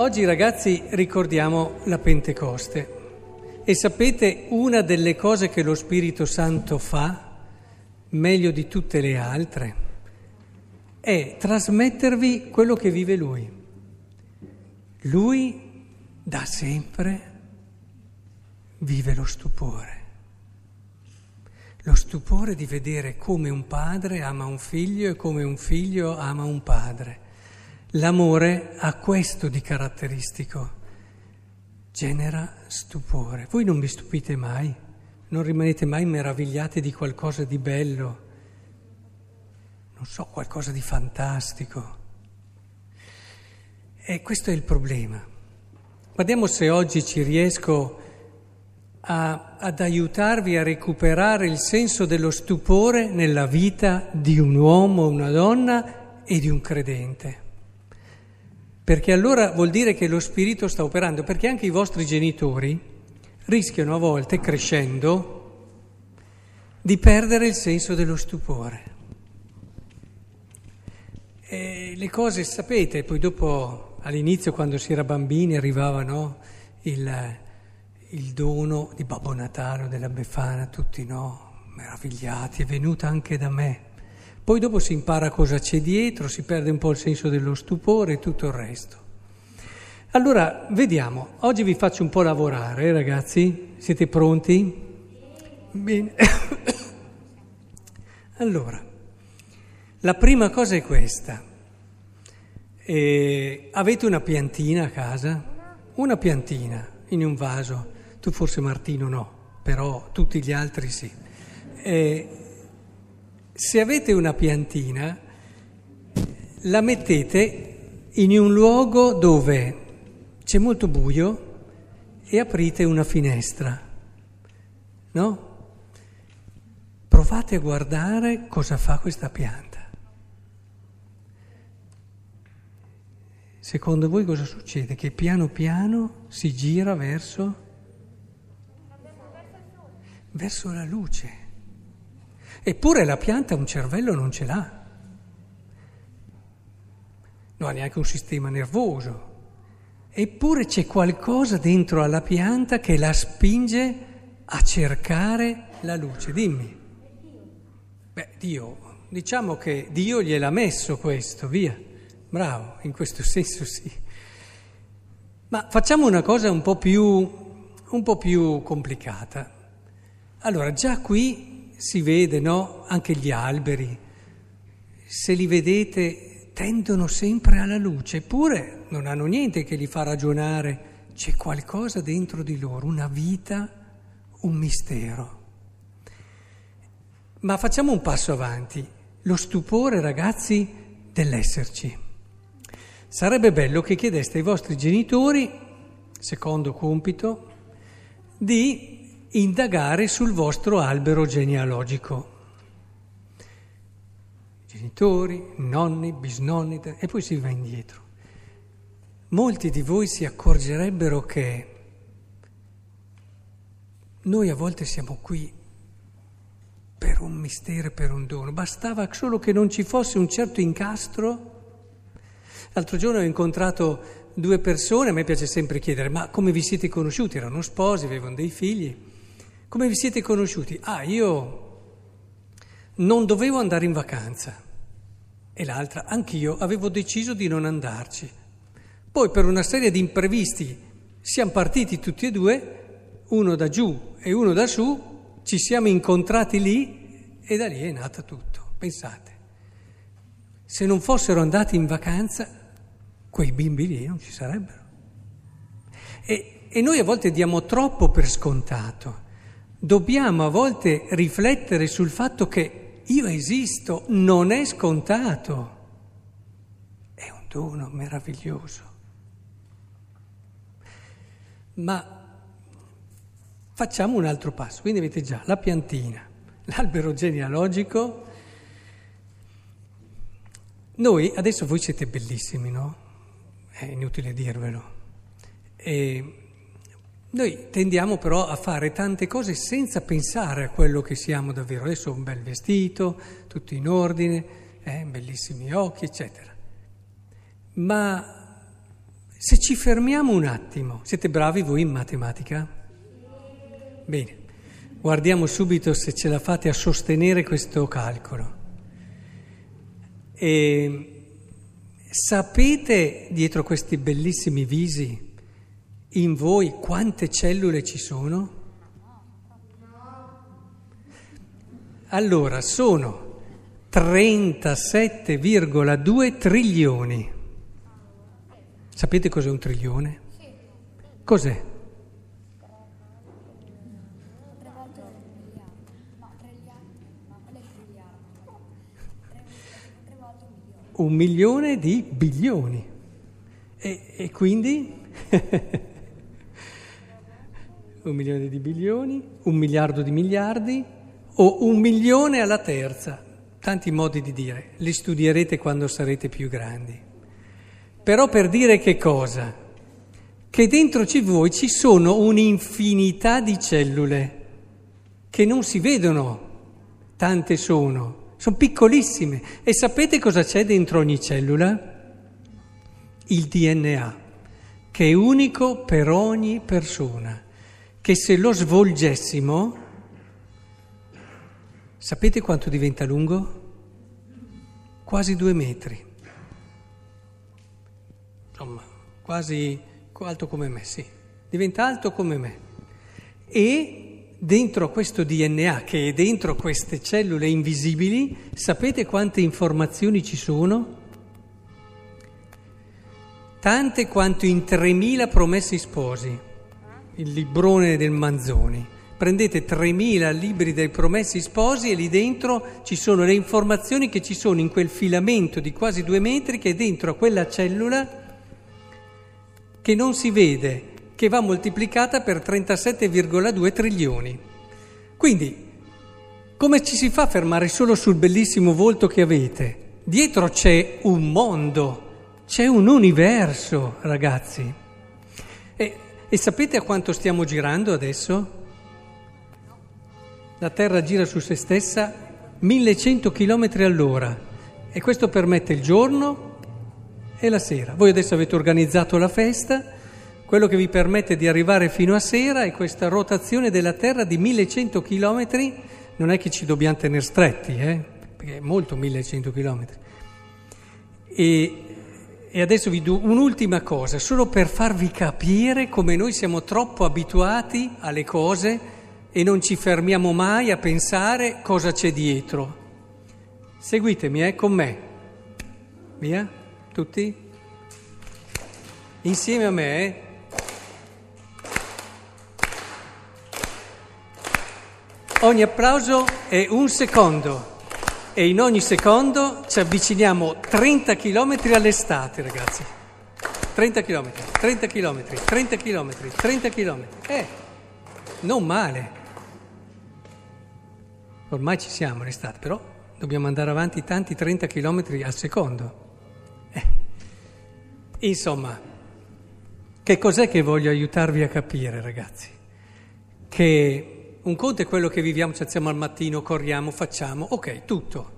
Oggi ragazzi ricordiamo la Pentecoste e sapete una delle cose che lo Spirito Santo fa, meglio di tutte le altre, è trasmettervi quello che vive Lui. Lui da sempre vive lo stupore. Lo stupore di vedere come un padre ama un figlio e come un figlio ama un padre L'amore ha questo di caratteristico, genera stupore. Voi non vi stupite mai, non rimanete mai meravigliati di qualcosa di bello, non so, qualcosa di fantastico. E questo è il problema. Guardiamo se oggi ci riesco a, ad aiutarvi a recuperare il senso dello stupore nella vita di un uomo, una donna e di un credente perché allora vuol dire che lo Spirito sta operando, perché anche i vostri genitori rischiano a volte, crescendo, di perdere il senso dello stupore. E le cose sapete, poi dopo all'inizio quando si era bambini arrivava no, il, il dono di Babbo Natale o della Befana, tutti no, meravigliati, è venuta anche da me. Poi dopo si impara cosa c'è dietro, si perde un po' il senso dello stupore e tutto il resto. Allora, vediamo, oggi vi faccio un po' lavorare, eh, ragazzi, siete pronti? Bene. allora, la prima cosa è questa. Eh, avete una piantina a casa? Una piantina in un vaso. Tu forse Martino no, però tutti gli altri sì. Eh, se avete una piantina, la mettete in un luogo dove c'è molto buio e aprite una finestra, no? Provate a guardare cosa fa questa pianta. Secondo voi cosa succede? Che piano piano si gira verso, verso la luce. Eppure la pianta un cervello non ce l'ha, non ha neanche un sistema nervoso. Eppure c'è qualcosa dentro alla pianta che la spinge a cercare la luce. Dimmi. Beh, Dio, diciamo che Dio gliel'ha messo questo, via. Bravo, in questo senso sì. Ma facciamo una cosa un po' più, un po più complicata. Allora, già qui si vede, no? Anche gli alberi, se li vedete, tendono sempre alla luce, eppure non hanno niente che li fa ragionare, c'è qualcosa dentro di loro, una vita, un mistero. Ma facciamo un passo avanti, lo stupore, ragazzi, dell'esserci. Sarebbe bello che chiedeste ai vostri genitori, secondo compito, di indagare sul vostro albero genealogico. Genitori, nonni, bisnonni, e poi si va indietro. Molti di voi si accorgerebbero che noi a volte siamo qui per un mistero, per un dono. Bastava solo che non ci fosse un certo incastro. L'altro giorno ho incontrato due persone, a me piace sempre chiedere, ma come vi siete conosciuti? Erano sposi, avevano dei figli. Come vi siete conosciuti? Ah, io non dovevo andare in vacanza. E l'altra, anch'io avevo deciso di non andarci. Poi per una serie di imprevisti siamo partiti tutti e due, uno da giù e uno da su, ci siamo incontrati lì e da lì è nato tutto. Pensate, se non fossero andati in vacanza, quei bimbi lì non ci sarebbero. E, e noi a volte diamo troppo per scontato dobbiamo a volte riflettere sul fatto che io esisto, non è scontato, è un dono meraviglioso. Ma facciamo un altro passo, quindi avete già la piantina, l'albero genealogico. Noi adesso voi siete bellissimi, no? È inutile dirvelo. E noi tendiamo però a fare tante cose senza pensare a quello che siamo davvero. Adesso ho un bel vestito, tutto in ordine, eh, bellissimi occhi, eccetera. Ma Se ci fermiamo un attimo, siete bravi voi in matematica? Bene, guardiamo subito se ce la fate a sostenere questo calcolo. E sapete dietro questi bellissimi visi in voi quante cellule ci sono? Allora, sono 37,2 trilioni. Sapete cos'è un trilione? Cos'è? Un milione di bilioni. E, e quindi un milione di bilioni, un miliardo di miliardi o un milione alla terza. Tanti modi di dire, li studierete quando sarete più grandi. Però per dire che cosa? Che dentro di voi ci sono un'infinità di cellule che non si vedono, tante sono, sono piccolissime. E sapete cosa c'è dentro ogni cellula? Il DNA, che è unico per ogni persona, che se lo svolgessimo, sapete quanto diventa lungo? Quasi due metri insomma, quasi alto come me, sì, diventa alto come me. E dentro questo DNA, che è dentro queste cellule invisibili, sapete quante informazioni ci sono? Tante quanto in 3.000 promessi sposi, il librone del Manzoni. Prendete 3.000 libri dei promessi sposi e lì dentro ci sono le informazioni che ci sono in quel filamento di quasi due metri che è dentro a quella cellula che non si vede, che va moltiplicata per 37,2 trilioni. Quindi, come ci si fa a fermare solo sul bellissimo volto che avete? Dietro c'è un mondo, c'è un universo, ragazzi. E, e sapete a quanto stiamo girando adesso? La Terra gira su se stessa 1100 km all'ora e questo permette il giorno e la sera. Voi adesso avete organizzato la festa, quello che vi permette di arrivare fino a sera è questa rotazione della Terra di 1100 km, non è che ci dobbiamo tenere stretti, eh? perché è molto 1100 km. E, e adesso vi do un'ultima cosa, solo per farvi capire come noi siamo troppo abituati alle cose e non ci fermiamo mai a pensare cosa c'è dietro. Seguitemi, eh, con me. Via? Tutti? Insieme a me? Ogni applauso è un secondo e in ogni secondo ci avviciniamo 30 km all'estate, ragazzi. 30 km, 30 km, 30 km, 30 km. Eh, non male. Ormai ci siamo all'estate, però dobbiamo andare avanti tanti 30 km al secondo. Insomma, che cos'è che voglio aiutarvi a capire, ragazzi? Che un conto è quello che viviamo, ci alziamo al mattino, corriamo, facciamo, ok, tutto.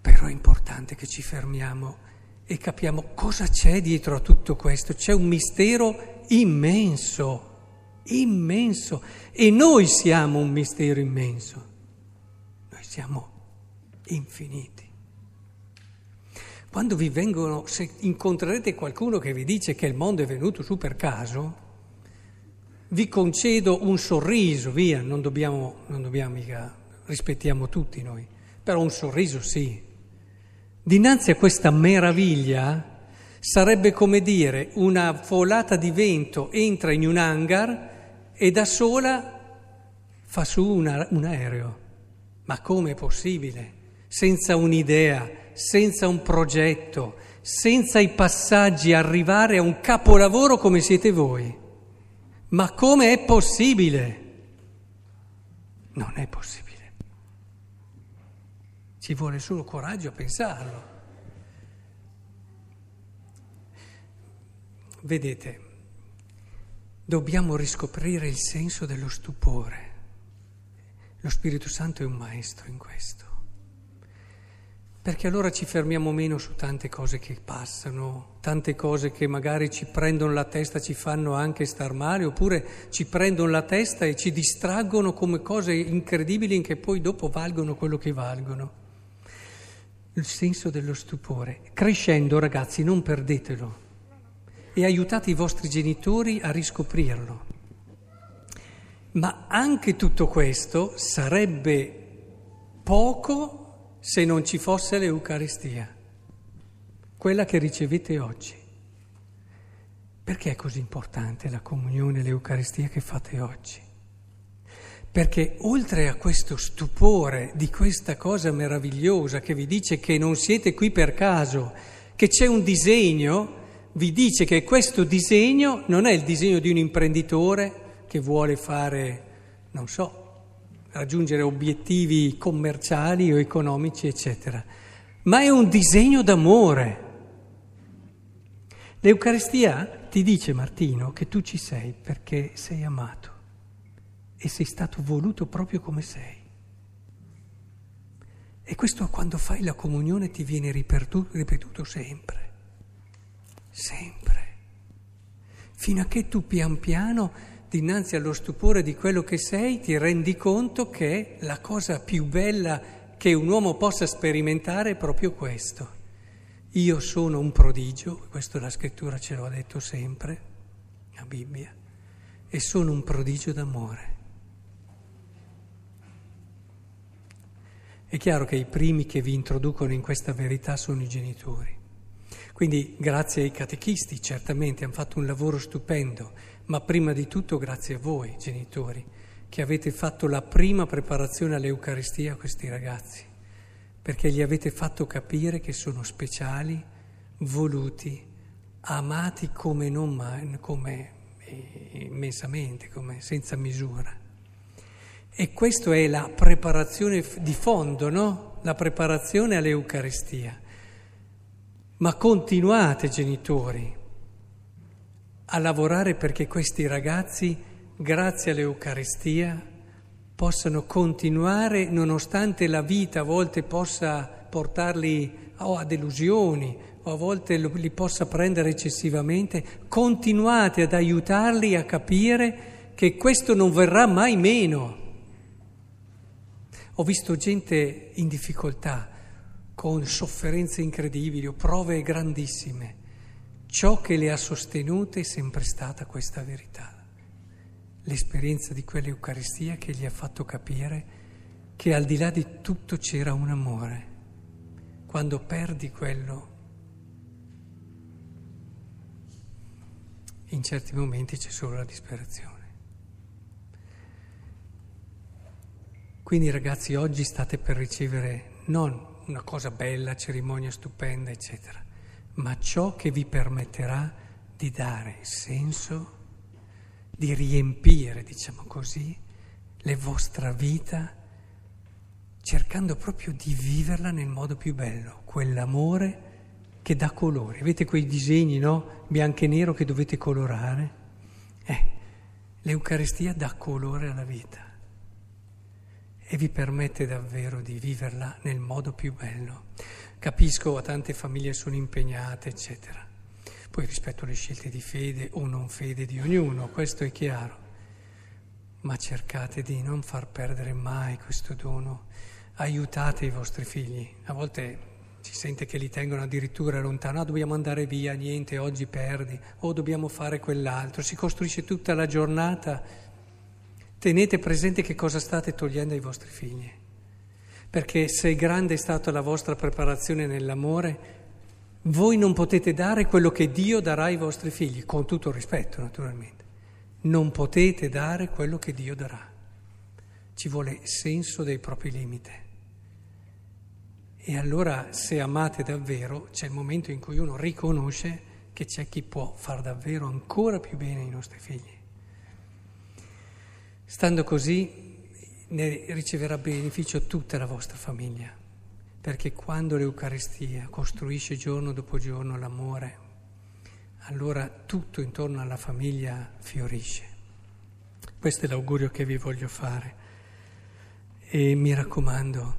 Però è importante che ci fermiamo e capiamo cosa c'è dietro a tutto questo. C'è un mistero immenso, immenso. E noi siamo un mistero immenso. Noi siamo infiniti. Quando vi vengono, se incontrerete qualcuno che vi dice che il mondo è venuto su per caso, vi concedo un sorriso, via, non dobbiamo, non dobbiamo mica, rispettiamo tutti noi, però un sorriso sì. Dinanzi a questa meraviglia sarebbe come dire una folata di vento entra in un hangar e da sola fa su una, un aereo. Ma come è possibile? Senza un'idea, senza un progetto, senza i passaggi arrivare a un capolavoro come siete voi. Ma come è possibile? Non è possibile. Ci vuole solo coraggio a pensarlo. Vedete, dobbiamo riscoprire il senso dello stupore. Lo Spirito Santo è un maestro in questo. Perché allora ci fermiamo meno su tante cose che passano, tante cose che magari ci prendono la testa, ci fanno anche star male, oppure ci prendono la testa e ci distraggono come cose incredibili che poi dopo valgono quello che valgono. Il senso dello stupore. Crescendo, ragazzi, non perdetelo e aiutate i vostri genitori a riscoprirlo. Ma anche tutto questo sarebbe poco se non ci fosse l'Eucaristia, quella che ricevete oggi. Perché è così importante la comunione e l'Eucaristia che fate oggi? Perché oltre a questo stupore di questa cosa meravigliosa che vi dice che non siete qui per caso, che c'è un disegno, vi dice che questo disegno non è il disegno di un imprenditore che vuole fare, non so, raggiungere obiettivi commerciali o economici, eccetera, ma è un disegno d'amore. L'Eucaristia ti dice, Martino, che tu ci sei perché sei amato e sei stato voluto proprio come sei. E questo quando fai la comunione ti viene ripetuto, ripetuto sempre, sempre, fino a che tu pian piano dinanzi allo stupore di quello che sei, ti rendi conto che la cosa più bella che un uomo possa sperimentare è proprio questo. Io sono un prodigio, questo la scrittura ce lo ha detto sempre, la Bibbia, e sono un prodigio d'amore. È chiaro che i primi che vi introducono in questa verità sono i genitori. Quindi grazie ai catechisti, certamente hanno fatto un lavoro stupendo, ma prima di tutto grazie a voi, genitori, che avete fatto la prima preparazione all'Eucaristia a questi ragazzi, perché gli avete fatto capire che sono speciali, voluti, amati come non mai, come eh, immensamente, come senza misura. E questa è la preparazione di fondo, no? La preparazione all'Eucaristia. Ma continuate, genitori, a lavorare perché questi ragazzi, grazie all'Eucaristia, possano continuare, nonostante la vita a volte possa portarli o a delusioni o a volte li possa prendere eccessivamente, continuate ad aiutarli a capire che questo non verrà mai meno. Ho visto gente in difficoltà, con sofferenze incredibili o prove grandissime Ciò che le ha sostenute è sempre stata questa verità, l'esperienza di quell'Eucaristia che gli ha fatto capire che al di là di tutto c'era un amore. Quando perdi quello, in certi momenti c'è solo la disperazione. Quindi ragazzi, oggi state per ricevere non una cosa bella, cerimonia stupenda, eccetera ma ciò che vi permetterà di dare senso, di riempire, diciamo così, la vostra vita, cercando proprio di viverla nel modo più bello, quell'amore che dà colore. Avete quei disegni, no? Bianco e nero che dovete colorare? Eh, l'Eucaristia dà colore alla vita e vi permette davvero di viverla nel modo più bello. Capisco, a tante famiglie sono impegnate, eccetera. Poi rispetto alle scelte di fede o non fede di ognuno, questo è chiaro. Ma cercate di non far perdere mai questo dono. Aiutate i vostri figli. A volte si sente che li tengono addirittura lontano, ah, dobbiamo andare via, niente, oggi perdi, o dobbiamo fare quell'altro. Si costruisce tutta la giornata. Tenete presente che cosa state togliendo ai vostri figli perché se grande è stata la vostra preparazione nell'amore, voi non potete dare quello che Dio darà ai vostri figli, con tutto il rispetto naturalmente. Non potete dare quello che Dio darà. Ci vuole senso dei propri limiti. E allora se amate davvero c'è il momento in cui uno riconosce che c'è chi può far davvero ancora più bene ai nostri figli. Stando così ne riceverà beneficio tutta la vostra famiglia, perché quando l'Eucaristia costruisce giorno dopo giorno l'amore, allora tutto intorno alla famiglia fiorisce. Questo è l'augurio che vi voglio fare e mi raccomando,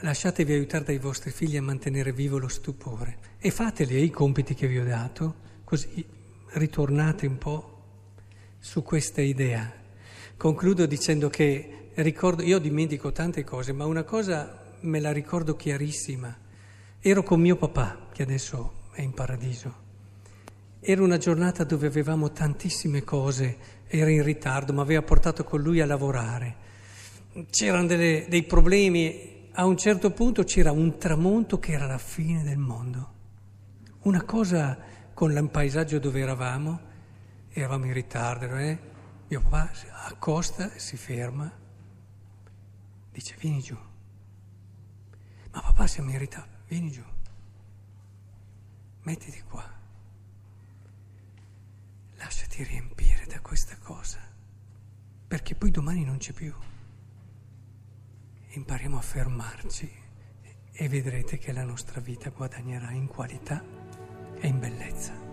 lasciatevi aiutare dai vostri figli a mantenere vivo lo stupore e fateli i compiti che vi ho dato, così ritornate un po' su questa idea. Concludo dicendo che ricordo, io dimentico tante cose, ma una cosa me la ricordo chiarissima. Ero con mio papà, che adesso è in paradiso. Era una giornata dove avevamo tantissime cose, era in ritardo, ma aveva portato con lui a lavorare. C'erano delle, dei problemi, a un certo punto c'era un tramonto che era la fine del mondo. Una cosa con il paesaggio dove eravamo, eravamo in ritardo, eh? mio papà accosta e si ferma, dice vieni giù. Ma papà siamo in ritardo, vieni giù, mettiti qua, lasciati riempire da questa cosa, perché poi domani non c'è più. Impariamo a fermarci e vedrete che la nostra vita guadagnerà in qualità e in bellezza.